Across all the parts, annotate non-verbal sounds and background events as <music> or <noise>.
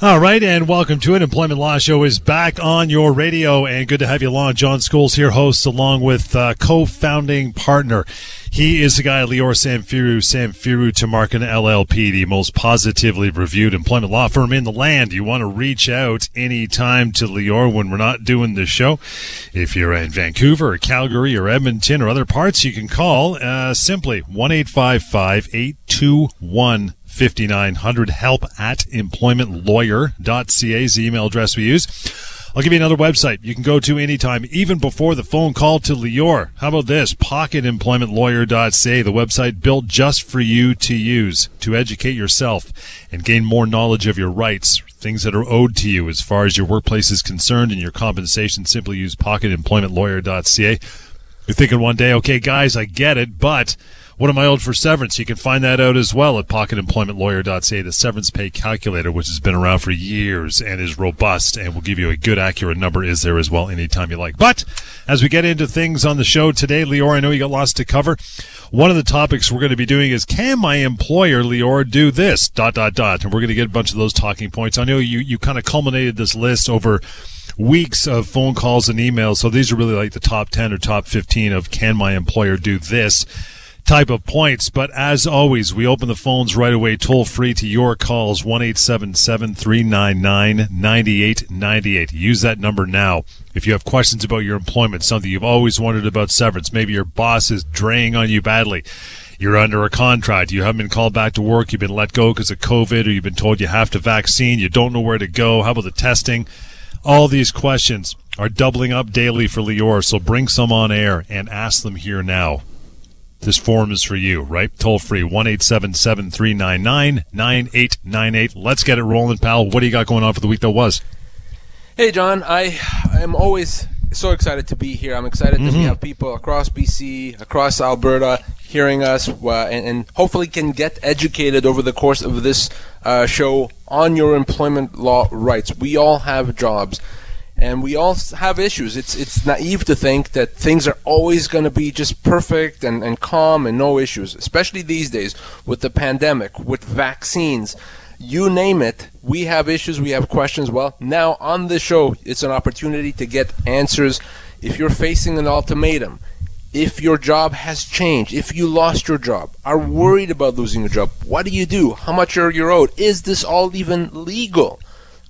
All right, and welcome to it. Employment Law Show is back on your radio, and good to have you along. John Scholes here, host, along with uh, co-founding partner. He is the guy, Lior Samfiru, Samfiru Tumarkin LLP, the most positively reviewed employment law firm in the land. You want to reach out anytime to Lior when we're not doing the show. If you're in Vancouver or Calgary or Edmonton or other parts, you can call uh, simply 1 821 5900 help at employmentlawyer.ca is the email address we use. I'll give you another website you can go to anytime, even before the phone call to Lior. How about this? PocketEmploymentLawyer.ca, the website built just for you to use, to educate yourself and gain more knowledge of your rights, things that are owed to you as far as your workplace is concerned and your compensation. Simply use PocketEmploymentLawyer.ca. You're thinking one day, okay, guys, I get it, but what am I owed for severance? You can find that out as well at pocketemploymentlawyer.ca, the severance pay calculator, which has been around for years and is robust and will give you a good, accurate number, is there as well anytime you like. But as we get into things on the show today, Lior, I know you got lots to cover. One of the topics we're going to be doing is can my employer, Lior, do this? Dot, dot, dot. And we're going to get a bunch of those talking points. I know you, you kind of culminated this list over weeks of phone calls and emails. So these are really like the top 10 or top 15 of can my employer do this? Type of points. But as always, we open the phones right away, toll free to your calls, 1 399 9898. Use that number now. If you have questions about your employment, something you've always wondered about severance, maybe your boss is draining on you badly. You're under a contract. You haven't been called back to work. You've been let go because of COVID, or you've been told you have to vaccine. You don't know where to go. How about the testing? All these questions are doubling up daily for Lior, so bring some on air and ask them here now. This forum is for you, right? Toll free, 1 399 9898. Let's get it rolling, pal. What do you got going on for the week that was? Hey, John. I am always so excited to be here. I'm excited mm-hmm. that we mm-hmm. have people across BC, across Alberta, hearing us, uh, and, and, hopefully can get educated over the course of this uh, show on your employment law rights. We all have jobs and we all have issues. It's it's naive to think that things are always going to be just perfect and, and calm and no issues, especially these days with the pandemic, with vaccines, you name it. We have issues, we have questions. Well, now on the show, it's an opportunity to get answers. If you're facing an ultimatum, if your job has changed, if you lost your job, are worried about losing your job, what do you do? How much are you owed? Is this all even legal?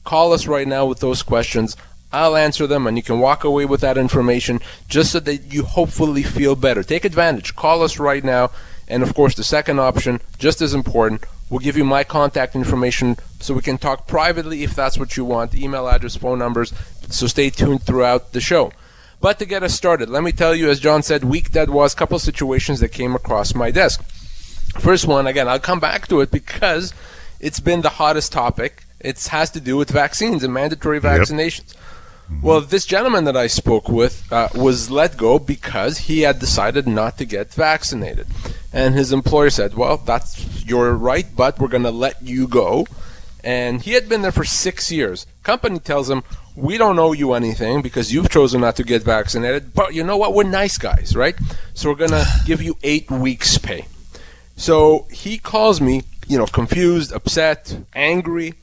Call us right now with those questions. I'll answer them and you can walk away with that information just so that you hopefully feel better. Take advantage. Call us right now. And of course, the second option, just as important, we'll give you my contact information so we can talk privately if that's what you want. Email address, phone numbers. So stay tuned throughout the show. But to get us started, let me tell you, as John said, week that was, a couple situations that came across my desk. First one, again, I'll come back to it because it's been the hottest topic. It has to do with vaccines and mandatory vaccinations. Yep. Well, this gentleman that I spoke with uh, was let go because he had decided not to get vaccinated. And his employer said, Well, that's your right, but we're going to let you go. And he had been there for six years. Company tells him, We don't owe you anything because you've chosen not to get vaccinated, but you know what? We're nice guys, right? So we're going <sighs> to give you eight weeks' pay. So he calls me, you know, confused, upset, angry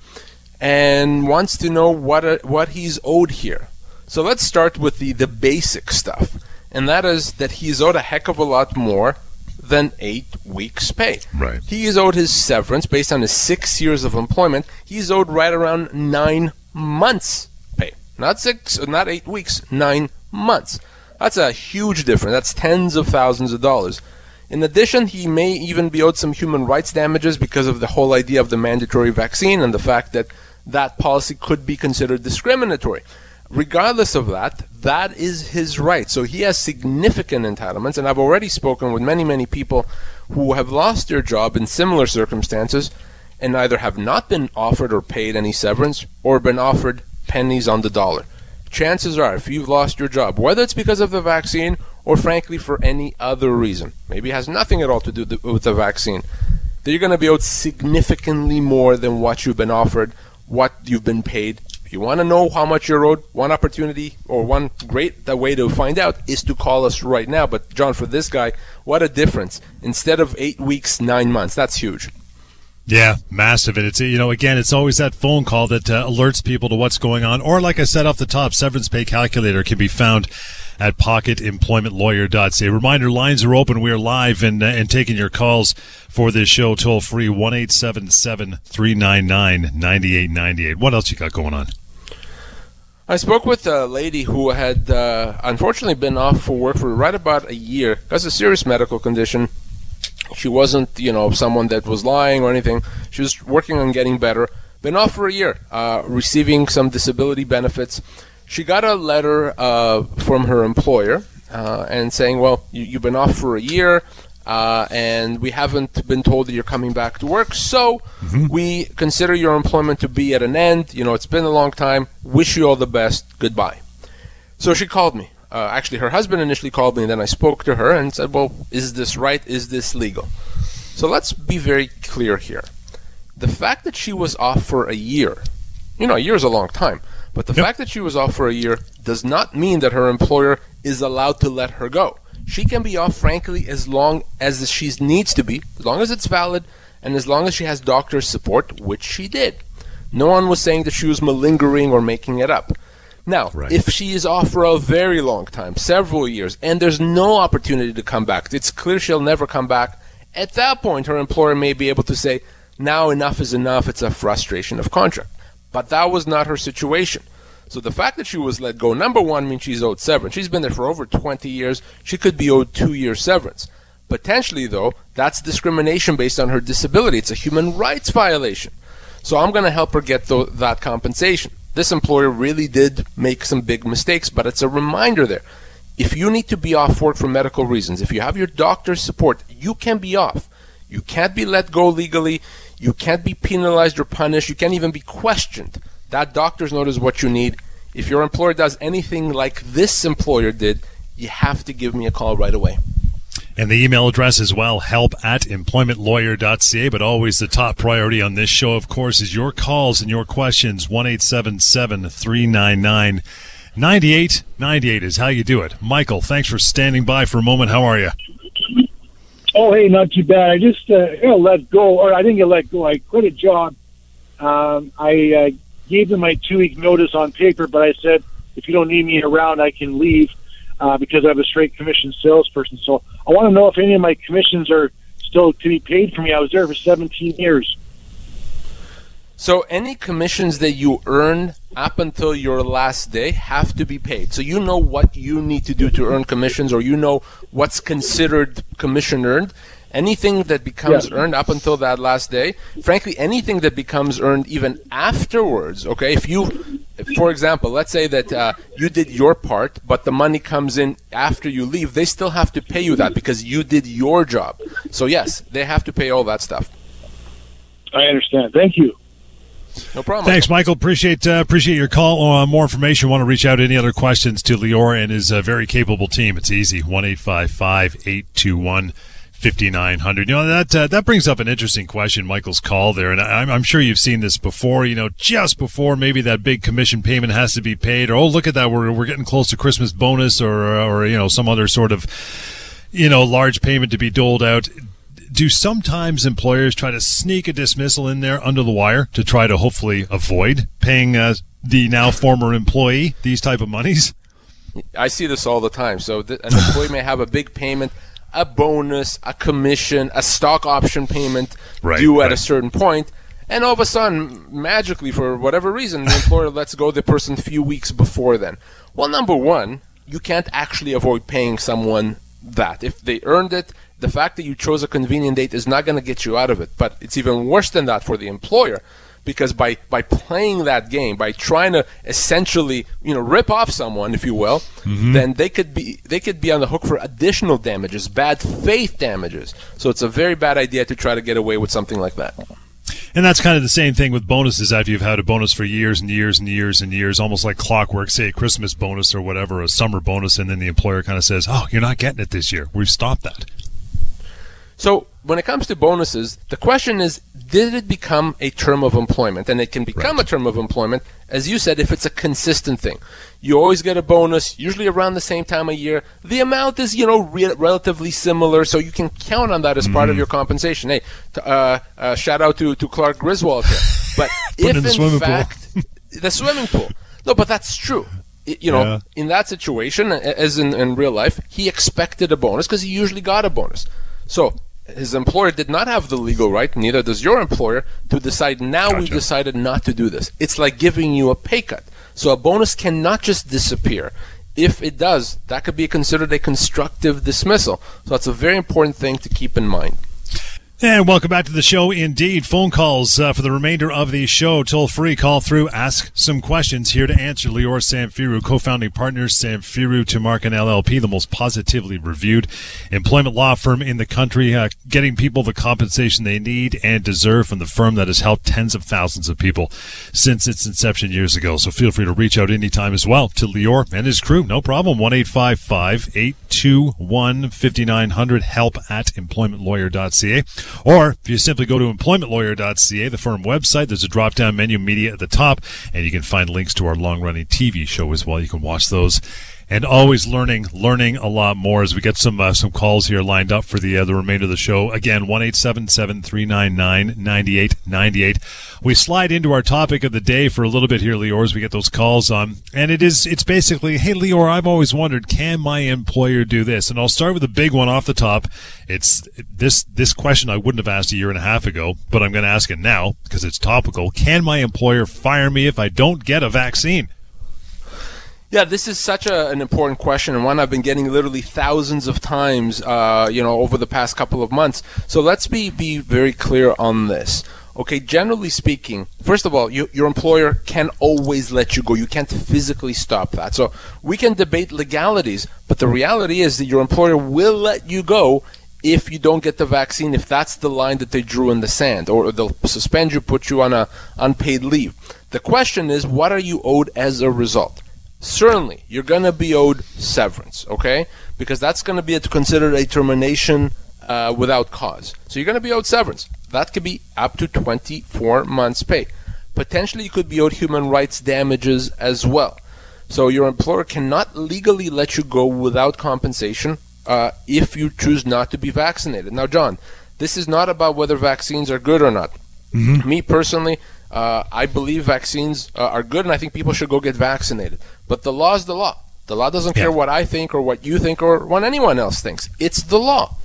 and wants to know what uh, what he's owed here. So let's start with the the basic stuff, and that is that he's owed a heck of a lot more than eight weeks' pay. Right. He is owed his severance based on his six years of employment. He's owed right around nine months' pay, not six, not eight weeks, nine months. That's a huge difference. That's tens of thousands of dollars. In addition, he may even be owed some human rights damages because of the whole idea of the mandatory vaccine and the fact that that policy could be considered discriminatory. Regardless of that, that is his right. So he has significant entitlements, and I've already spoken with many, many people who have lost their job in similar circumstances and either have not been offered or paid any severance or been offered pennies on the dollar. Chances are, if you've lost your job, whether it's because of the vaccine or frankly for any other reason, maybe it has nothing at all to do with the vaccine, that you're going to be owed significantly more than what you've been offered what you've been paid. If you want to know how much you're owed, one opportunity or one great way to find out is to call us right now. But John, for this guy, what a difference! Instead of eight weeks, nine months. That's huge. Yeah, massive. And it's, you know, again, it's always that phone call that uh, alerts people to what's going on. Or, like I said off the top, severance pay calculator can be found at pocketemploymentlawyer.ca. Reminder lines are open. We are live and, uh, and taking your calls for this show toll free 1 399 9898. What else you got going on? I spoke with a lady who had uh, unfortunately been off for work for right about a year. Has a serious medical condition. She wasn't, you know, someone that was lying or anything. She was working on getting better. Been off for a year, uh, receiving some disability benefits. She got a letter uh, from her employer uh, and saying, "Well, you, have been off for a year, uh, and we haven't been told that you're coming back to work, so mm-hmm. we consider your employment to be at an end. You know, it's been a long time. Wish you all the best. Goodbye." So she called me uh, actually her husband initially called me and then I spoke to her and said, well, is this right? Is this legal? So let's be very clear here. The fact that she was off for a year, you know, a year is a long time, but the yep. fact that she was off for a year does not mean that her employer is allowed to let her go. She can be off, frankly, as long as she needs to be, as long as it's valid, and as long as she has doctor's support, which she did. No one was saying that she was malingering or making it up. Now, right. if she is off for a very long time, several years, and there's no opportunity to come back, it's clear she'll never come back. At that point, her employer may be able to say, now enough is enough, it's a frustration of contract. But that was not her situation. So the fact that she was let go, number one, means she's owed severance. She's been there for over 20 years. She could be owed two years severance. Potentially, though, that's discrimination based on her disability. It's a human rights violation. So I'm going to help her get th- that compensation this employer really did make some big mistakes, but it's a reminder there. If you need to be off work for medical reasons, if you have your doctor's support, you can be off. You can't be let go legally. You can't be penalized or punished. You can't even be questioned. That doctor's note is what you need. If your employer does anything like this employer did, you have to give me a call right away. And the email address as well, help at employmentlawyer.ca. But always the top priority on this show, of course, is your calls and your questions. 1 399 9898 is how you do it. Michael, thanks for standing by for a moment. How are you? Oh, hey, not too bad. I just uh, let go, or I didn't get let go. I quit a job. Um, I uh, gave them my two week notice on paper, but I said, if you don't need me around, I can leave uh, because I'm a straight commission salesperson. So I want to know if any of my commissions are still to be paid for me. I was there for 17 years. So any commissions that you earn up until your last day have to be paid. So you know what you need to do to earn commissions, or you know what's considered commission earned. Anything that becomes yeah. earned up until that last day, frankly, anything that becomes earned even afterwards. Okay, if you for example, let's say that uh, you did your part, but the money comes in after you leave, they still have to pay you that because you did your job. So, yes, they have to pay all that stuff. I understand. Thank you. No problem. Thanks, Michael. Appreciate uh, appreciate your call. Uh, more information. Want to reach out any other questions to Lior and his uh, very capable team? It's easy. One eight five five eight two one. 5900 you know that uh, that brings up an interesting question michael's call there and I'm, I'm, sure you've seen this before you know just before maybe that big commission payment has to be paid or oh look at that we're, we're getting close to christmas bonus or or you know some other sort of you know large payment to be doled out. Do sometimes employers try to sneak a dismissal in there under the wire to try to hopefully avoid paying uh, the now former employee these type of monies? I see this all the time. So th- an employee may have a big payment a bonus, a commission, a stock option payment right, due at a certain point, and all of a sudden, magically, for whatever reason, the employer <laughs> lets go the person a few weeks before then. Well, number one, you can't actually avoid paying someone that. If they earned it, the fact that you chose a convenient date is not going to get you out of it. But it's even worse than that for the employer because by by playing that game, by trying to essentially you know rip off someone, if you will, mm-hmm. then they could be they could be on the hook for additional damages, bad faith damages. So it's a very bad idea to try to get away with something like that. And that's kind of the same thing with bonuses after you've had a bonus for years and years and years and years, almost like clockwork, say a Christmas bonus or whatever, a summer bonus, and then the employer kind of says, Oh, you're not getting it this year. We've stopped that. So when it comes to bonuses, the question is did it become a term of employment? And it can become right. a term of employment, as you said, if it's a consistent thing. You always get a bonus, usually around the same time of year. The amount is, you know, re- relatively similar, so you can count on that as mm. part of mm. your compensation. Hey, t- uh, uh, shout out to, to Clark Griswold here. <laughs> But if in, in fact, <laughs> the swimming pool. No, but that's true. you know, yeah. in that situation, as in, in real life, he expected a bonus because he usually got a bonus. So his employer did not have the legal right, neither does your employer, to decide now gotcha. we decided not to do this. It's like giving you a pay cut. So a bonus cannot just disappear. If it does, that could be considered a constructive dismissal. So that's a very important thing to keep in mind. And welcome back to the show. Indeed, phone calls uh, for the remainder of the show. Toll free, call through, ask some questions. Here to answer, Lior Samfiru, co-founding partners, Samfiru Tumarkin LLP, the most positively reviewed employment law firm in the country, uh, getting people the compensation they need and deserve from the firm that has helped tens of thousands of people since its inception years ago. So feel free to reach out anytime as well to Lior and his crew. No problem. One eight five five eight two one fifty nine hundred. Help at employmentlawyer.ca. Or if you simply go to employmentlawyer.ca, the firm website, there's a drop down menu media at the top, and you can find links to our long running TV show as well. You can watch those and always learning, learning a lot more as we get some uh, some calls here lined up for the uh, the remainder of the show. Again, one eight seven seven three nine nine ninety eight ninety eight. We slide into our topic of the day for a little bit here, Lior, as we get those calls on, and it is it's basically, hey, Lior, I've always wondered, can my employer do this? And I'll start with the big one off the top. It's this this question I wouldn't have asked a year and a half ago, but I'm going to ask it now because it's topical. Can my employer fire me if I don't get a vaccine? Yeah, this is such a, an important question and one I've been getting literally thousands of times, uh, you know, over the past couple of months. So let's be be very clear on this. Okay, generally speaking, first of all, you, your employer can always let you go. You can't physically stop that. So we can debate legalities, but the reality is that your employer will let you go if you don't get the vaccine, if that's the line that they drew in the sand, or they'll suspend you, put you on a unpaid leave. The question is, what are you owed as a result? Certainly you're going to be owed severance, okay? Because that's going to be considered a termination uh, without cause. So you're going to be owed severance. That could be up to 24 months' pay. Potentially, you could be owed human rights damages as well. So your employer cannot legally let you go without compensation uh, if you choose not to be vaccinated. Now, John, this is not about whether vaccines are good or not. Mm-hmm. Me personally, uh, I believe vaccines uh, are good, and I think people should go get vaccinated. But the law is the law. The law doesn't yeah. care what I think or what you think or what anyone else thinks. It's the law.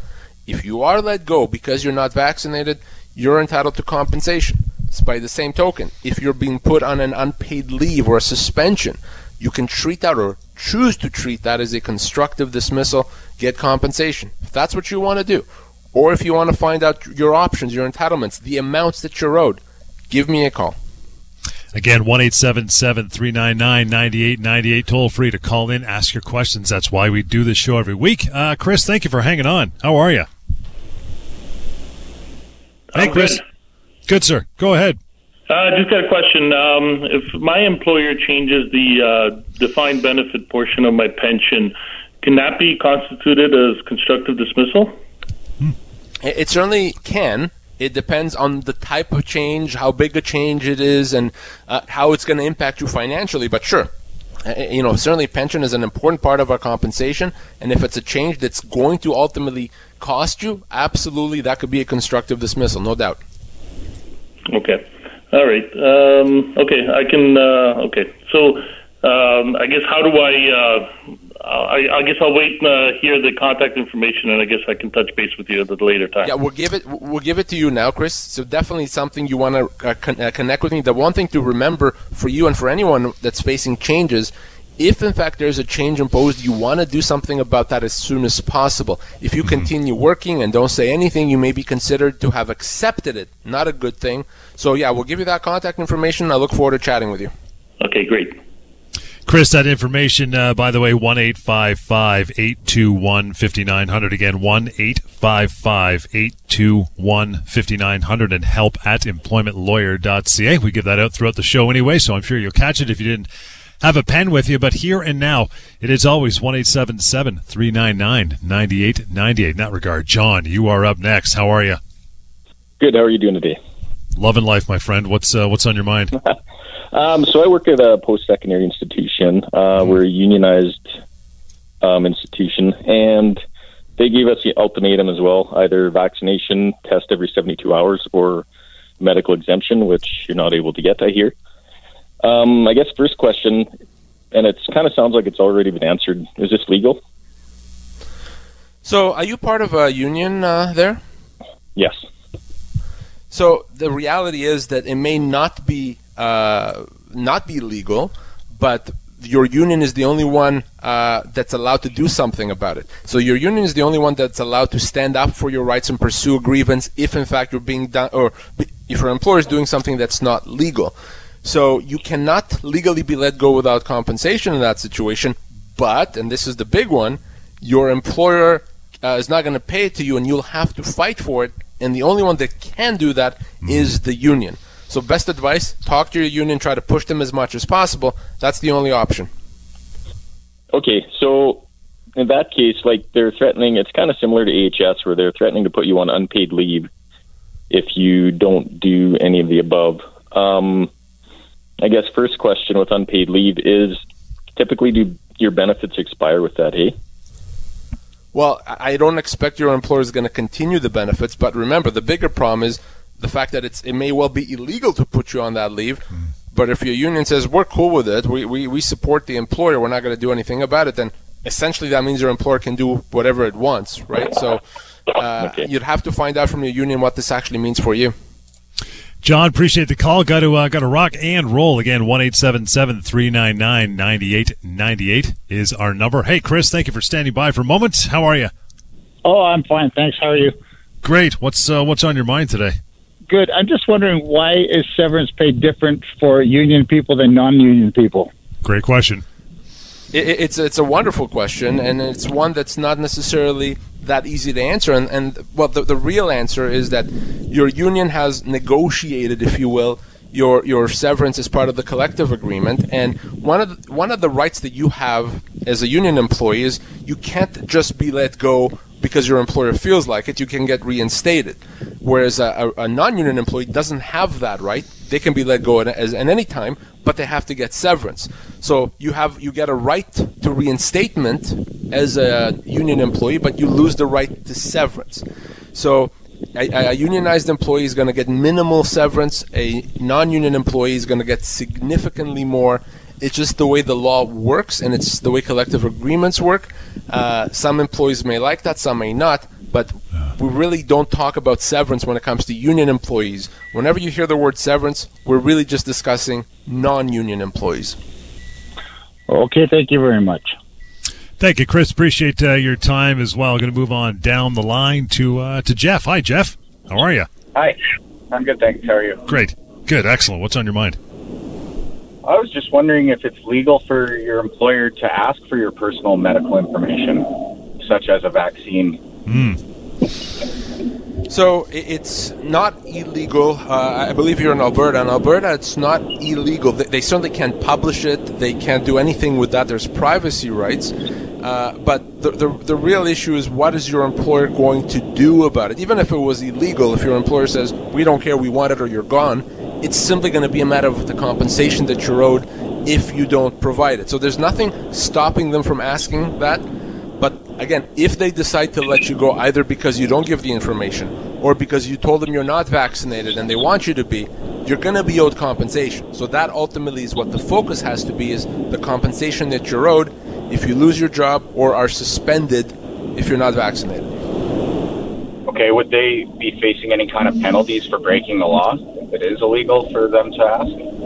If you are let go because you're not vaccinated, you're entitled to compensation. It's by the same token, if you're being put on an unpaid leave or a suspension, you can treat that or choose to treat that as a constructive dismissal, get compensation. If that's what you want to do. Or if you want to find out your options, your entitlements, the amounts that you're owed, give me a call. Again, 1 399 9898. Toll free to call in, ask your questions. That's why we do this show every week. Uh, Chris, thank you for hanging on. How are you? Hey, Chris. Good. good. sir. Go ahead. Uh, just got a question. Um, if my employer changes the uh, defined benefit portion of my pension, can that be constituted as constructive dismissal? It certainly can. It depends on the type of change, how big a change it is, and uh, how it's going to impact you financially. But sure, uh, you know, certainly pension is an important part of our compensation, and if it's a change that's going to ultimately cost you, absolutely, that could be a constructive dismissal, no doubt. Okay. All right. Um, okay, I can. Uh, okay, so um, I guess how do I uh, I, I, guess I'll wait uh, hear the contact information, and I guess I can touch base with you at a later time. Yeah, we'll give it we'll give it to you now, Chris. So definitely something you want to uh, con- uh, connect with me. The one thing to remember for you and for anyone that's facing changes, if in fact there's a change imposed, you want to do something about that as soon as possible. If you mm-hmm. continue working and don't say anything, you may be considered to have accepted it. Not a good thing. So yeah, we'll give you that contact information. I look forward to chatting with you. Okay, great. Chris, that information, uh, by the way, 1 821 5900. Again, 1 821 5900 and help at employmentlawyer.ca. We give that out throughout the show anyway, so I'm sure you'll catch it if you didn't have a pen with you. But here and now, it is always 1 399 9898. In that regard, John, you are up next. How are you? Good. How are you doing today? Loving life, my friend. What's uh, what's on your mind? <laughs> um, so I work at a post-secondary institution. Uh, we're a unionized um, institution, and they gave us the ultimatum as well: either vaccination test every 72 hours or medical exemption, which you're not able to get. I hear. Um, I guess first question, and it kind of sounds like it's already been answered. Is this legal? So, are you part of a union uh, there? Yes. So the reality is that it may not be uh, not be legal, but your union is the only one uh, that's allowed to do something about it. So your union is the only one that's allowed to stand up for your rights and pursue a grievance if, in fact, you're being done, or if your employer is doing something that's not legal. So you cannot legally be let go without compensation in that situation. But, and this is the big one, your employer uh, is not going to pay it to you, and you'll have to fight for it. And the only one that can do that mm. is the union. So, best advice: talk to your union, try to push them as much as possible. That's the only option. Okay, so in that case, like they're threatening, it's kind of similar to AHS, where they're threatening to put you on unpaid leave if you don't do any of the above. Um, I guess first question with unpaid leave is typically do your benefits expire with that, hey? Well, I don't expect your employer is going to continue the benefits, but remember, the bigger problem is the fact that it's it may well be illegal to put you on that leave. Mm. But if your union says we're cool with it, we, we, we support the employer, we're not going to do anything about it, then essentially that means your employer can do whatever it wants, right? So uh, okay. you'd have to find out from your union what this actually means for you. John, appreciate the call. Got to uh, got to rock and roll again. One eight seven seven three nine nine ninety eight ninety eight is our number. Hey, Chris, thank you for standing by for a moment. How are you? Oh, I'm fine, thanks. How are you? Great. What's uh, what's on your mind today? Good. I'm just wondering why is severance pay different for union people than non-union people? Great question. it's it's a wonderful question, and it's one that's not necessarily that easy to answer. And, and well, the, the real answer is that your union has negotiated, if you will, your your severance as part of the collective agreement. And one of the, one of the rights that you have as a union employee is you can't just be let go because your employer feels like it, you can get reinstated. Whereas a, a, a non-union employee doesn't have that right. They can be let go at, at any time, but they have to get severance. So you have you get a right to reinstatement as a union employee, but you lose the right to severance. So a, a, unionized employee is going to get minimal severance. A non-union employee is going to get significantly more. It's just the way the law works, and it's the way collective agreements work. Uh, some employees may like that, some may not, but we really don't talk about severance when it comes to union employees. Whenever you hear the word severance, we're really just discussing non-union employees. Okay, thank you very much. Thank you, Chris. Appreciate uh, your time as well. Going to move on down the line to uh, to Jeff. Hi, Jeff. How are you? Hi. I'm good, thanks. How are you? Great. Good. Excellent. What's on your mind? I was just wondering if it's legal for your employer to ask for your personal medical information, such as a vaccine. Mm. So it's not illegal. Uh, I believe you're in Alberta. In Alberta, it's not illegal. They, certainly can't publish it. They can't do anything with that. There's privacy rights. Uh, but the, the, the real issue is what is your employer going to do about it? Even if it was illegal, if your employer says, we don't care, we want it, or you're gone, it's simply going to be a matter of the compensation that you're owed if you don't provide it. So there's nothing stopping them from asking that. But again, if they decide to let you go either because you don't give the information or because you told them you're not vaccinated and they want you to be, you're going to be owed compensation. So that ultimately is what the focus has to be is the compensation that you're owed if you lose your job or are suspended if you're not vaccinated. Okay, would they be facing any kind of penalties for breaking the law? It is illegal for them to ask?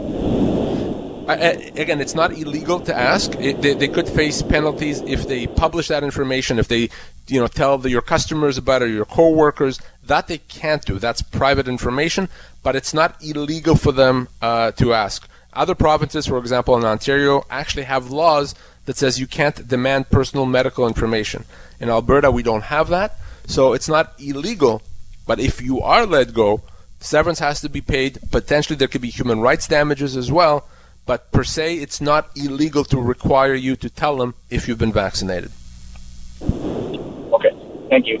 again, it's not illegal to ask. It, they, they, could face penalties if they publish that information, if they, you know, tell the, your customers about it, or your coworkers. That they can't do. That's private information, but it's not illegal for them uh, to ask. Other provinces, for example, in Ontario, actually have laws that says you can't demand personal medical information. In Alberta, we don't have that, so it's not illegal. But if you are let go, Severance has to be paid. Potentially, there could be human rights damages as well. But per se, it's not illegal to require you to tell them if you've been vaccinated. Okay. Thank you.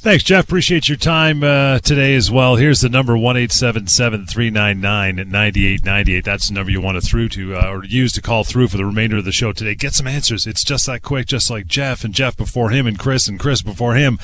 Thanks, Jeff. Appreciate your time uh, today as well. Here's the number one eight seven seven three nine nine ninety eight ninety eight. That's the number you want to through to uh, or use to call through for the remainder of the show today. Get some answers. It's just that quick, just like Jeff and Jeff before him and Chris and Chris before him.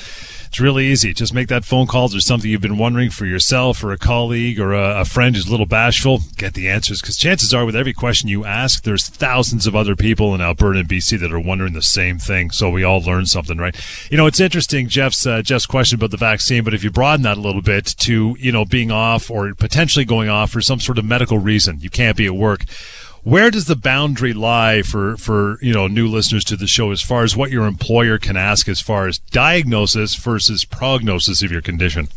It's really easy. Just make that phone call. There's something you've been wondering for yourself or a colleague or a, a friend who's a little bashful. Get the answers because chances are, with every question you ask, there's thousands of other people in Alberta and BC that are wondering the same thing. So we all learn something, right? You know, it's interesting, Jeff's uh, Jeff's question about the vaccine, but if you broaden that a little bit to you know being off or potentially going off for some sort of medical reason, you can't be at work where does the boundary lie for for you know new listeners to the show as far as what your employer can ask as far as diagnosis versus prognosis of your condition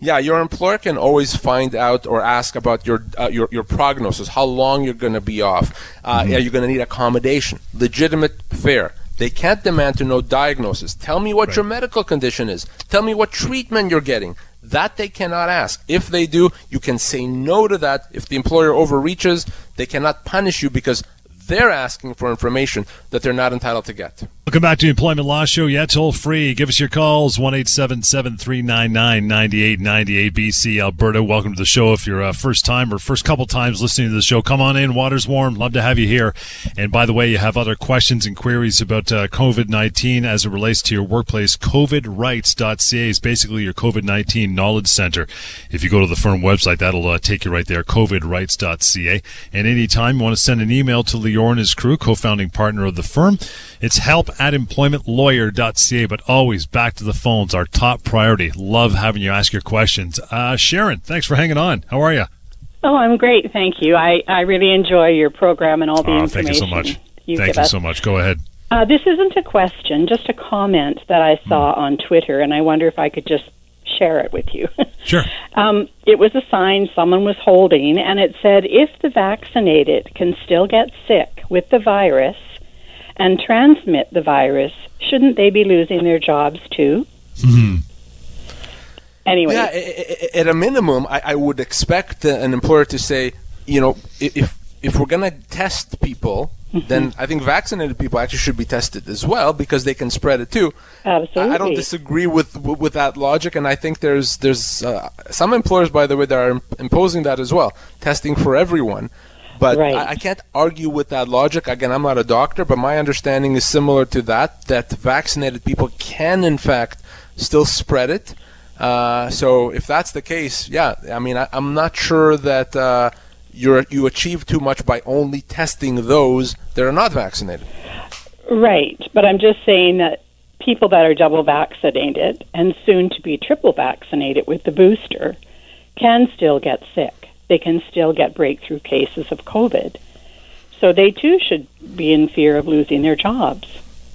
yeah, your employer can always find out or ask about your uh, your, your prognosis, how long you're going to be off. Uh, mm-hmm. Are you going to need accommodation? Legitimate, fair. They can't demand to know diagnosis. Tell me what right. your medical condition is. Tell me what treatment you're getting. That they cannot ask. If they do, you can say no to that. If the employer overreaches, they cannot punish you because they're asking for information that they're not entitled to get. Welcome back to the Employment Law Show. Yeah, toll free. Give us your calls, 1 399 9898 BC, Alberta. Welcome to the show. If you're a first time or first couple times listening to the show, come on in. Water's warm. Love to have you here. And by the way, you have other questions and queries about uh, COVID 19 as it relates to your workplace. COVIDrights.ca is basically your COVID 19 knowledge center. If you go to the firm website, that'll uh, take you right there, COVIDrights.ca. And anytime you want to send an email to Lior and his crew, co-founding partner of the firm. It's help at employmentlawyer.ca, but always back to the phones, our top priority. Love having you ask your questions. Uh, Sharon, thanks for hanging on. How are you? Oh, I'm great. Thank you. I, I really enjoy your program and all the oh, information. Thank you so much. You thank you us. so much. Go ahead. Uh, this isn't a question, just a comment that I saw mm. on Twitter, and I wonder if I could just share it with you. <laughs> Sure. um, it was a sign someone was holding, and it said, If the vaccinated can still get sick with the virus and transmit the virus, shouldn't they be losing their jobs too? Mm-hmm. Anyway. Yeah, at a minimum, I, I would expect an employer to say, you know, if, if we're going to test people, Mm-hmm. then I think vaccinated people actually should be tested as well because they can spread it too. Absolutely. I don't disagree with with that logic, and I think there's there's uh, some employers, by the way, that are imposing that as well, testing for everyone. But right. I, I, can't argue with that logic. Again, I'm not a doctor, but my understanding is similar to that. That vaccinated people can, in fact, still spread it. Uh, so if that's the case, yeah, I mean, I, am not sure that. Uh, you you achieve too much by only testing those that are not vaccinated. Right, but I'm just saying that people that are double vaccinated and soon to be triple vaccinated with the booster can still get sick. They can still get breakthrough cases of COVID. So they too should be in fear of losing their jobs.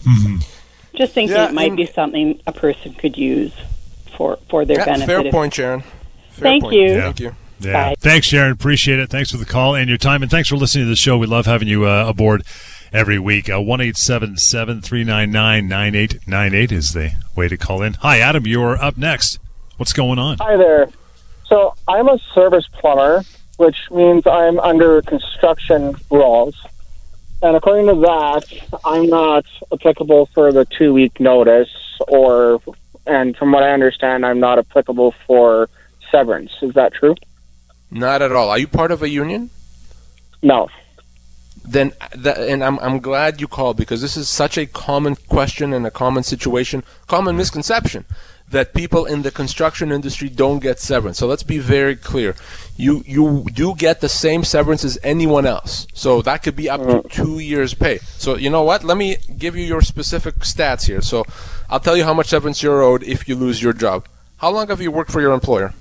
Mm-hmm. Just thinking yeah, it might be something a person could use for, for their yeah, benefit. Fair point, Sharon. Fair Thank point. you. Yeah. Thank you. Yeah. Bye. Thanks, Sharon. Appreciate it. Thanks for the call and your time. And thanks for listening to the show. We love having you uh, aboard every week. Uh, one eight seven seven three nine nine nine eight nine eight is the way to call in. Hi, Adam. You're up next. What's going on? Hi there. So I'm a service plumber, which means I'm under construction rules. And according to that, I'm not applicable for the two week notice, or, and from what I understand, I'm not applicable for severance. Is that true? Not at all. Are you part of a union? No. Then, that, and I'm I'm glad you called because this is such a common question and a common situation, common misconception that people in the construction industry don't get severance. So let's be very clear. You you do get the same severance as anyone else. So that could be up to 2 years pay. So you know what? Let me give you your specific stats here. So I'll tell you how much severance you're owed if you lose your job. How long have you worked for your employer?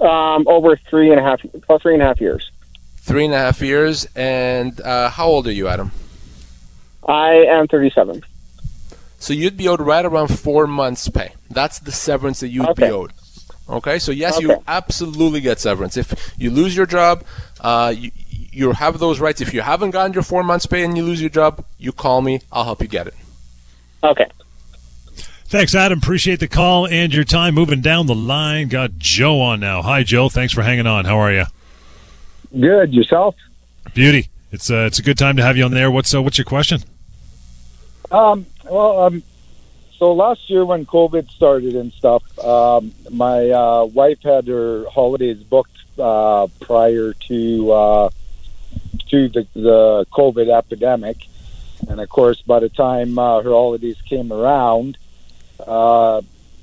Um, over three and a half, about three and a half years. Three and a half years. And uh, how old are you, Adam? I am 37. So you'd be owed right around four months' pay. That's the severance that you'd okay. be owed. Okay, so yes, okay. you absolutely get severance. If you lose your job, uh, you, you have those rights. If you haven't gotten your four months' pay and you lose your job, you call me. I'll help you get it. Okay. Thanks, Adam. Appreciate the call and your time. Moving down the line, got Joe on now. Hi, Joe. Thanks for hanging on. How are you? Good. Yourself? Beauty. It's uh, it's a good time to have you on there. What's uh, what's your question? Um, well, I'm so last year when COVID started and stuff, um, my uh, wife had her holidays booked uh, prior to uh, to the, the COVID epidemic, and of course, by the time uh, her holidays came around, uh,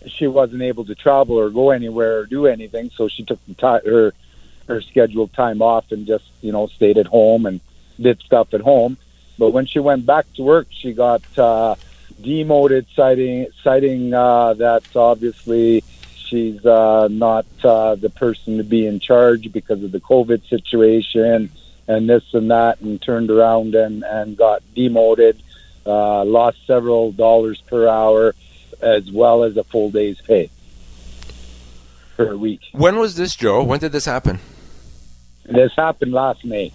she wasn't able to travel or go anywhere or do anything. So she took the her her scheduled time off and just you know stayed at home and did stuff at home. But when she went back to work, she got uh, demoted, citing citing uh, that obviously she's uh, not uh, the person to be in charge because of the COVID situation and this and that, and turned around and and got demoted, uh, lost several dollars per hour, as well as a full day's pay per week. When was this, Joe? When did this happen? This happened last May.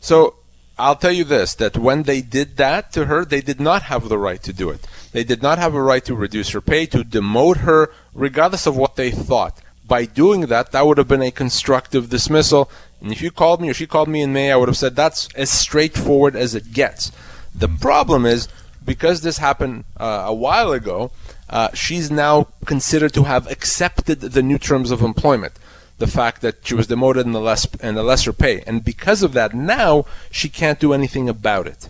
So I'll tell you this: that when they did that to her, they did not have the right to do it. They did not have a right to reduce her pay, to demote her, regardless of what they thought. By doing that, that would have been a constructive dismissal. And if you called me or she called me in May, I would have said that's as straightforward as it gets. The problem is because this happened uh, a while ago, uh, she's now considered to have accepted the new terms of employment. The fact that she was demoted in the less and the lesser pay, and because of that, now she can't do anything about it.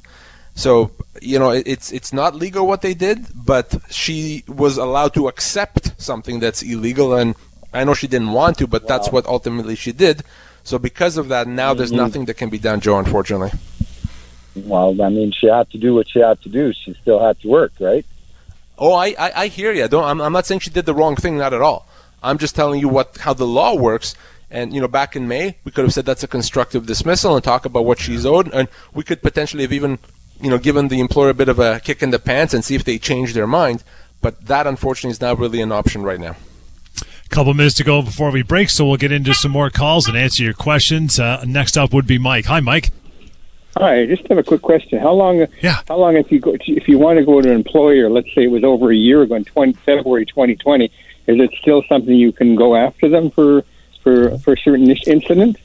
So you know, it, it's it's not legal what they did, but she was allowed to accept something that's illegal, and I know she didn't want to, but that's what ultimately she did. So because of that, now there's Mhm. nothing that can be done, Joe. Unfortunately. Well, I mean, she had to do what she had to do. She still had to work, right? Oh, I, I, I hear you. Don't, I'm, I'm not saying she did the wrong thing, not at all. I'm just telling you what how the law works. And you know, back in May, we could have said that's a constructive dismissal and talk about what she's owed, and we could potentially have even, you know, given the employer a bit of a kick in the pants and see if they change their mind. But that, unfortunately, is not really an option right now. couple minutes to go before we break, so we'll get into some more calls and answer your questions. Uh, next up would be Mike. Hi, Mike. Hi, I just have a quick question. How long? Yeah. How long if you go if you want to go to an employer? Let's say it was over a year ago in 20, February 2020. Is it still something you can go after them for for for certain incidents?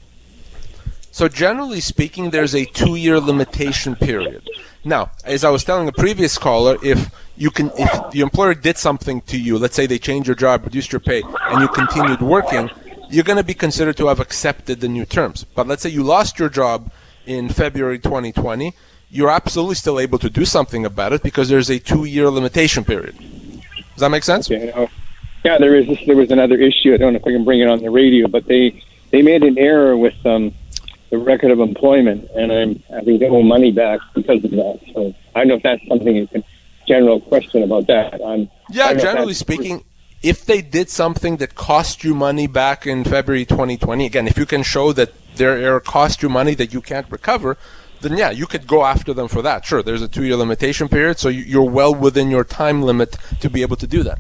So generally speaking, there's a two-year limitation period. Now, as I was telling a previous caller, if you can, if the employer did something to you, let's say they changed your job, reduced your pay, and you continued working, you're going to be considered to have accepted the new terms. But let's say you lost your job in February 2020, you're absolutely still able to do something about it because there's a two-year limitation period. Does that make sense? Okay, yeah, there is. There was another issue. I don't know if I can bring it on the radio, but they they made an error with um, the record of employment, and I'm having to owe money back because of that. So I don't know if that's something you can general question about that. I'm, Yeah, don't know if generally speaking, if they did something that cost you money back in February 2020, again, if you can show that their error cost you money that you can't recover, then yeah, you could go after them for that. Sure, there's a two-year limitation period, so you're well within your time limit to be able to do that.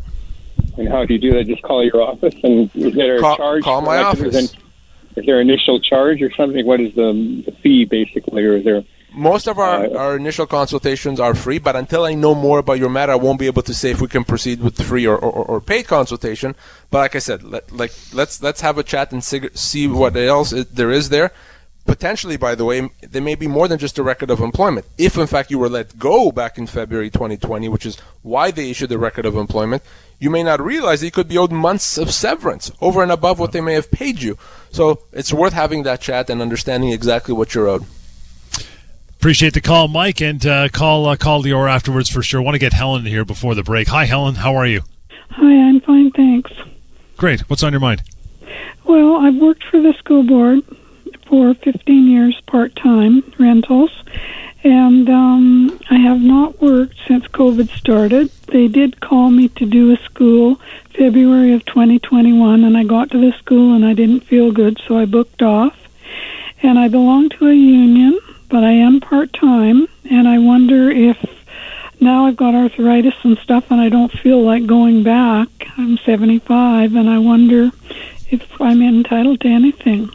And how do you do that? Just call your office, and is there a Call- charge? call my that? Is there office. an- Is there initial charge or something? What is the, the fee basically, or is there? Most of our, uh, our initial consultations are free, but until I know more about your matter, I won't be able to say if we can proceed with free or, or, or paid consultation. But like I said, let, like let's let's have a chat and see, see what else there is there. Potentially, by the way, there may be more than just a record of employment. If in fact you were let go back in February 2020, which is why they issued the record of employment, you may not realize that you could be owed months of severance over and above what they may have paid you. So it's worth having that chat and understanding exactly what you're owed. Appreciate the call, Mike, and uh, call uh, call Lior afterwards for sure. Want to get Helen here before the break. Hi, Helen. How are you? Hi, I'm fine, thanks. Great. What's on your mind? Well, I've worked for the school board for 15 years part time rentals, and um, I have not worked since COVID started. They did call me to do a school February of 2021, and I got to the school and I didn't feel good, so I booked off. And I belong to a union, but I am part time, and I wonder if now I've got arthritis and stuff and I don't feel like going back. I'm 75 and I wonder if I'm entitled to anything.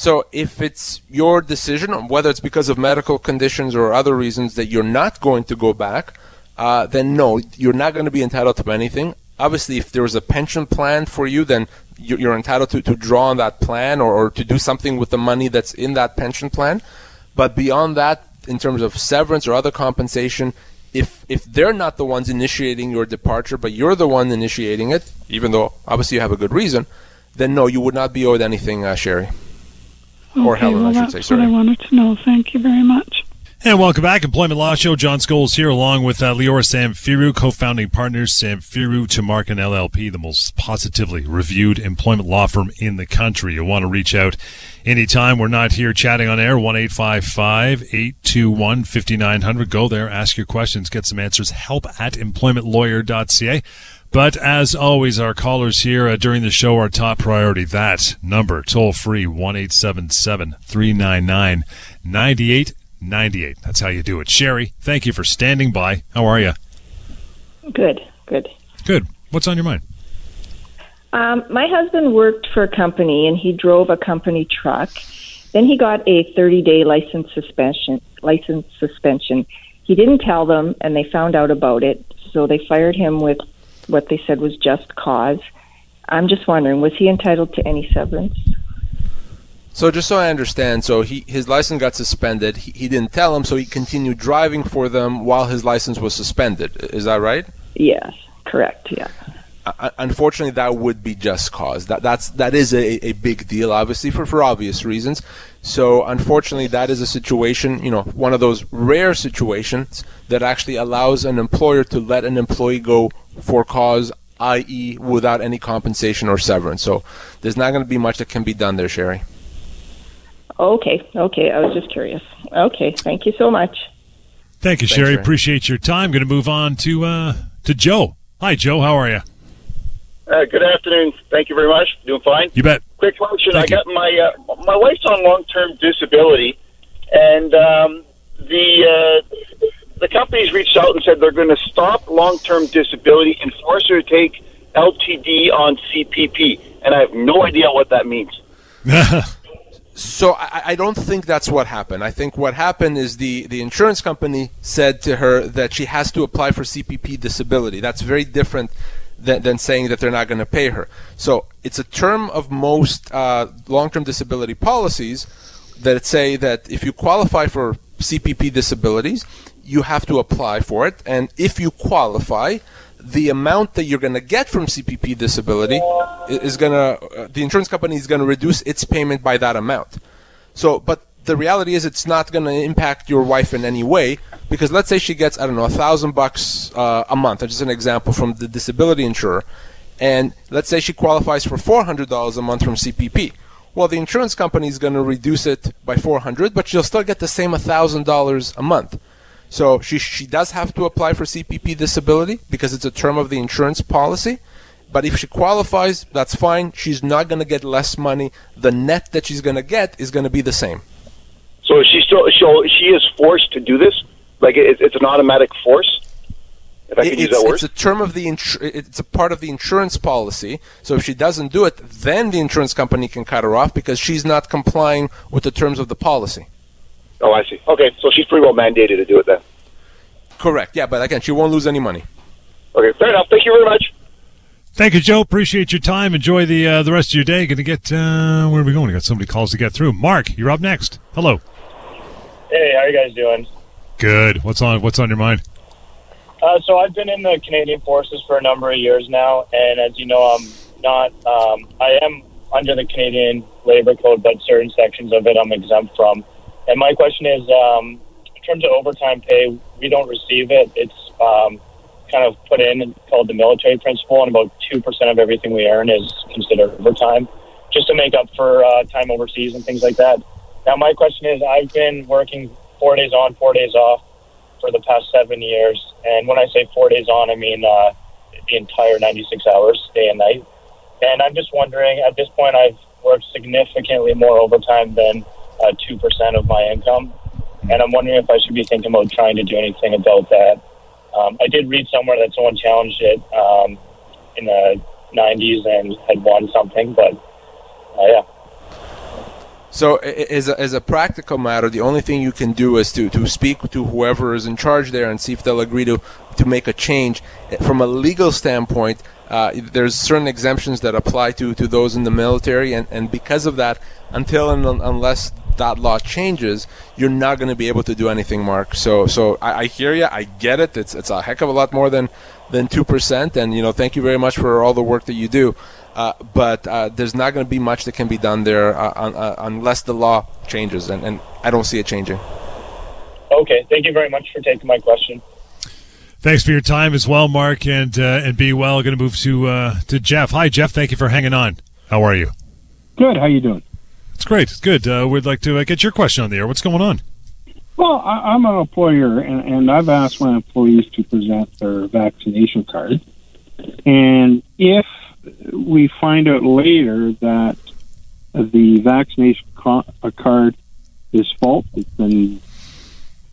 So if it's your decision, whether it's because of medical conditions or other reasons that you're not going to go back, uh, then no, you're not going to be entitled to anything. Obviously, if there was a pension plan for you, then you- you're entitled to, to draw on that plan or, or to do something with the money that's in that pension plan. But beyond that, in terms of severance or other compensation, if if they're not the ones initiating your departure, but you're the one initiating it, even though obviously you have a good reason, then no, you would not be owed anything, uh, Sherry. Or okay, Helen, well, I should that's say. what Sorry. I wanted to know. Thank you very much. And welcome back, Employment Law Show. John Scholes here, along with uh, Lior Samfiru, co-founding partners, Samfiru Tumarkin LLP, the most positively reviewed employment law firm in the country. You'll want to reach out anytime. We're not here chatting on air. One eight five five eight two one fifty nine hundred. Go there, ask your questions, get some answers. Help at employmentlawyer.ca. But as always, our callers here uh, during the show are top priority. That number, toll free, one eight seven seven three nine nine ninety eight. 98. That's how you do it. Sherry, thank you for standing by. How are you? Good, good. Good. What's on your mind? Um, my husband worked for a company and he drove a company truck. Then he got a 30 day license suspension. License suspension. He didn't tell them, and they found out about it. So they fired him with what they said was just cause. I'm just wondering, was he entitled to any severance? So just so I understand, so he his license got suspended. He, he didn't tell him, so he continued driving for them while his license was suspended. Is that right? Yes, correct. Yeah. Uh, unfortunately, that would be just cause. That that's that is a, a big deal, obviously for for obvious reasons. So unfortunately, that is a situation, you know, one of those rare situations that actually allows an employer to let an employee go for cause, i.e., without any compensation or severance. So there's not going to be much that can be done there, Sherry. Okay, okay. I was just curious. Okay, thank you so much. Thank you, Thanks, Sherry. Sherry. Appreciate your time. Going to move on to uh, to Joe. Hi, Joe. How are you? Uh, good afternoon. Thank you very much. Doing fine. You bet. Quick question. Thank I got my uh, my wife's on long term disability, and um, the uh, the company's reached out and said they're going to stop long term disability and force her to take LTD on CPP, and I have no idea what that means. <laughs> So I, I don't think that's what happened. I think what happened is the, the insurance company said to her that she has to apply for CPP disability. That's very different than, than saying that they're not going to pay her. So it's a term of most uh, long-term disability policies that say that if you qualify for CPP disabilities, you have to apply for it, and if you qualify, the amount that you're going to get from CPP disability is going to uh, the insurance company is going to reduce its payment by that amount. So, but the reality is it's not going to impact your wife in any way because let's say she gets I don't know a thousand bucks uh, a month. Just an example from the disability insurer, and let's say she qualifies for four hundred dollars a month from CPP. Well, the insurance company is going to reduce it by four hundred, but she'll still get the same thousand dollars a month. So she she does have to apply for CPP disability because it's a term of the insurance policy. But if she qualifies, that's fine. She's not going to get less money. The net that she's going to get is going to be the same. So she still so she is forced to do this. Like it, it's an automatic force. If I It- could use it's, that word. it's a term of the insur- it's a part of the insurance policy. So if she doesn't do it, then the insurance company can cut her off because she's not complying with the terms of the policy. Oh, I see. Okay, so she's pretty well mandated to do it then. Correct. Yeah, but again, she won't lose any money. Okay, fair enough. Thank you very much. Thank you, Joe. Appreciate your time. Enjoy the uh, the rest of your day. Going to get uh, where are we going? We got so many calls to get through. Mark, you're up next. Hello. Hey, how are you guys doing? Good. What's on What's on your mind? Uh, so I've been in the Canadian Forces for a number of years now, and as you know, I'm not. Um, I am under the Canadian Labor Code, but certain sections of it I'm exempt from. And my question is, um, in terms of overtime pay, we don't receive it. It's um, kind of put in called the military principle, and about two percent of everything we earn is considered overtime, just to make up for uh, time overseas and things like that. Now, my question is, I've been working four days on, four days off for the past seven years. And when I say four days on, I mean uh, the entire 96 hours, day and night. And I'm just wondering, at this point, I've worked significantly more overtime than uh, 2% of my income. And I'm wondering if I should be thinking about trying to do anything about that. Um, I did read somewhere that someone challenged it um, in the 90s and had won something, but uh, yeah. So, as a, as a practical matter, the only thing you can do is to, to speak to whoever is in charge there and see if they'll agree to, to make a change. From a legal standpoint, uh, there's certain exemptions that apply to, to those in the military, and, and because of that, until and unless that law changes, you're not going to be able to do anything, Mark. So, so I, I hear you. I get it. It's it's a heck of a lot more than than two percent. And you know, thank you very much for all the work that you do. Uh, but uh, there's not going to be much that can be done there uh, un- uh, unless the law changes, and, and I don't see it changing. Okay, thank you very much for taking my question. Thanks for your time as well, Mark, and uh, and be well. Going to move to uh, to Jeff. Hi, Jeff. Thank you for hanging on. How are you? Good. How you doing? It's great. It's good. Uh, we'd like to uh, get your question on the air. What's going on? Well, I, I'm an employer, and, and I've asked my employees to present their vaccination card. And if we find out later that the vaccination uh, card is false, it's been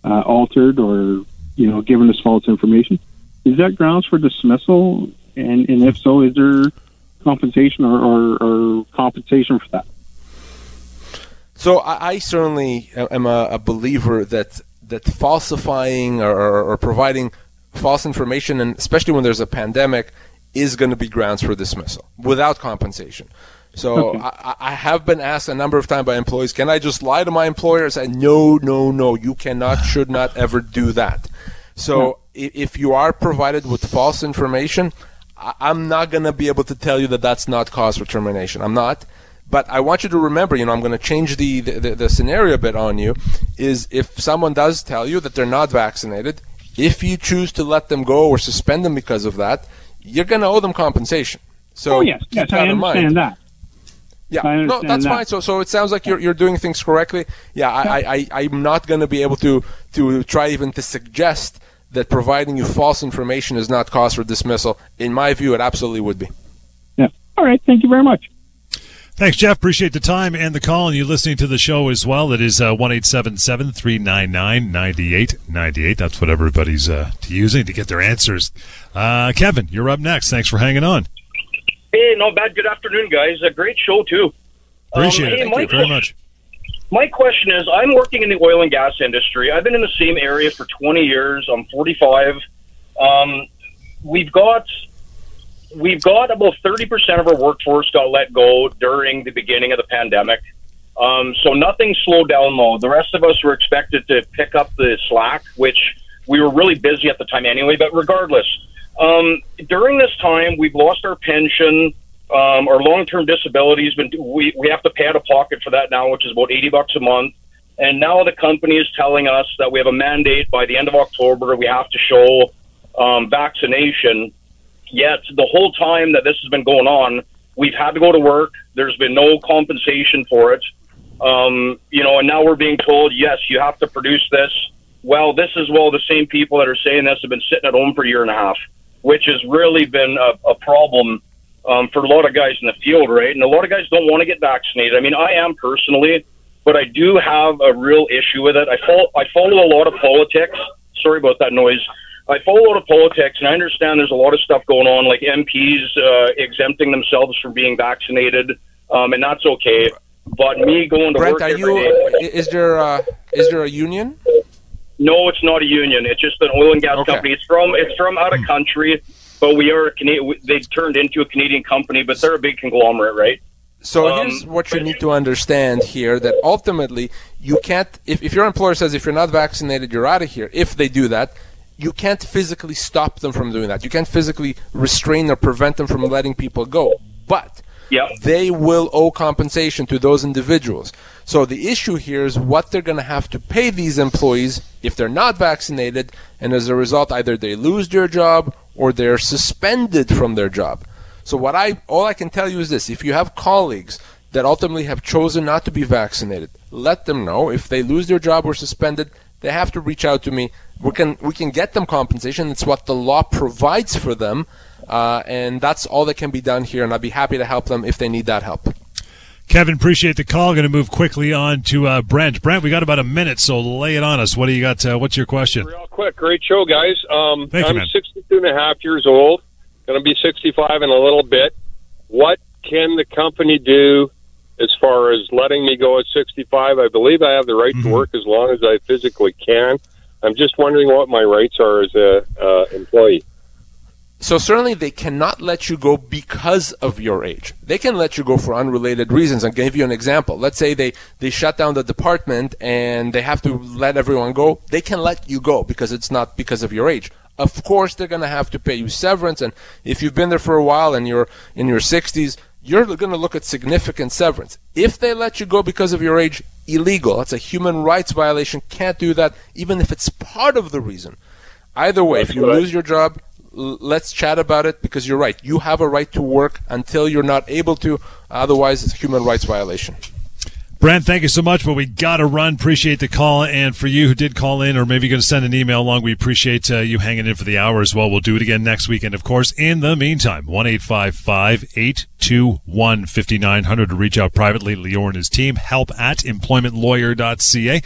uh, altered or you know given us false information, is that grounds for dismissal? And, and if so, is there compensation or, or, or compensation for that? So I, I certainly am a, a, believer that that falsifying or, or, providing false information, and especially when there's a pandemic, is going to be grounds for dismissal without compensation. So okay. I, I, have been asked a number of times by employees, can I just lie to my employer? I said, no, no, no, you cannot, should not ever do that. So yeah. if you are provided with false information, I'm not going to be able to tell you that that's not cause for termination. I'm not. But I want you to remember, you know, I'm going to change the, the, the scenario a bit on you. Is if someone does tell you that they're not vaccinated, if you choose to let them go or suspend them because of that, you're going to owe them compensation. So oh, yes, yes, I understand that. Yeah, no, that's that. fine. So, so it sounds like you're you're doing things correctly. Yeah, I, I, I I'm not going to be able to to try even to suggest that providing you false information is not cause for dismissal. In my view, it absolutely would be. Yeah. All right. Thank you very much. Thanks, Jeff. Appreciate the time and the call, and you listening to the show as well. It is uh, one eight seven seven three nine nine ninety eight ninety eight. That's what everybody's uh, using to get their answers. Uh, Kevin, you're up next. Thanks for hanging on. Hey, not bad. Good afternoon, guys. A great show too. Appreciate um, it. Hey, Thank you very much. My question is, I'm working in the oil and gas industry. I've been in the same area for 20 years. I'm 45. Um, we've got we've got about 30% of our workforce got let go during the beginning of the pandemic. Um, so nothing slowed down though. The rest of us were expected to pick up the slack, which we were really busy at the time anyway. But regardless, um, during this time, we've lost our pension. Um, our long-term disability has been we, we have to pay out of pocket for that now, which is about 80 bucks a month. And now the company is telling us that we have a mandate by the end of October. We have to show um, vaccination Yet the whole time that this has been going on, we've had to go to work. There's been no compensation for it. Um, you know, and now we're being told, yes, you have to produce this. Well, this is well the same people that are saying this have been sitting at home for a year and a half, which has really been a, a problem um, for a lot of guys in the field, right? And a lot of guys don't want to get vaccinated. I mean, I am personally, but I do have a real issue with it. I follow, I follow a lot of politics. Sorry about that noise. I follow a lot of politics, and I understand there's a lot of stuff going on, like MPs uh, exempting themselves from being vaccinated, um, and that's okay. But me going to Brent, work are every you, day, is there uh, is there a union? No, it's not a union. It's just an oil and gas okay. company. It's from it's from out of country, but we are a Canadian. They turned into a Canadian company, but they're a big conglomerate, right? So um, here's what you need to understand here: that ultimately you can't. If, if your employer says if you're not vaccinated, you're out of here. If they do that, you can't physically stop them from doing that. You can't physically restrain or prevent them from letting people go. But yep. they will owe compensation to those individuals. So the issue here is what they're going to have to pay these employees if they're not vaccinated, and as a result, either they lose their job or they're suspended from their job. So what I all I can tell you is this: if you have colleagues that ultimately have chosen not to be vaccinated, let them know. If they lose their job or suspended, they have to reach out to me we can we can get them compensation. It's what the law provides for them, uh, and that's all that can be done here. And I'd be happy to help them if they need that help. Kevin, appreciate the call. Going to move quickly on to uh, Brent. Brent, we got about a minute, so lay it on us. What do you got? Uh, what's your question? Real quick, great show, guys. Um, Thank I'm you, man. 62 and a half years old. Going to be 65 in a little bit. What can the company do as far as letting me go at 65? I believe I have the right Mm-hmm. to work as long as I physically can. I'm just wondering what my rights are as a uh, employee. so certainly they cannot let you go because of your age. They can let you go for unrelated reasons. I'll give you an example. Let's say they, they shut down the department and they have to let everyone go. They can let you go because it's not because of your age. Of course, they're going to have to pay you severance. And if you've been there for a while and you're in your 60s, you're going to look at significant severance. If they let you go because of your age, illegal. That's a human rights violation. Can't do that, even if it's part of the reason. Either way, if you lose your job, let's chat about it because you're right. You have a right to work until you're not able to. Otherwise, it's a human rights violation. Brent, thank you so much. But we got to run. Appreciate the call. And for you who did call in or maybe going to send an email along, we appreciate uh, you hanging in for the hour as well. We'll do it again next week. And of course, in the meantime, 1 821 5900 to reach out privately. Lior and his team. Help at employmentlawyer.ca.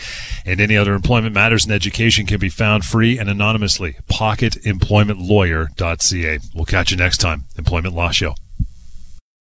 And any other employment matters and education can be found free and anonymously. Pocketemploymentlawyer.ca. We'll catch you next time. Employment Law Show.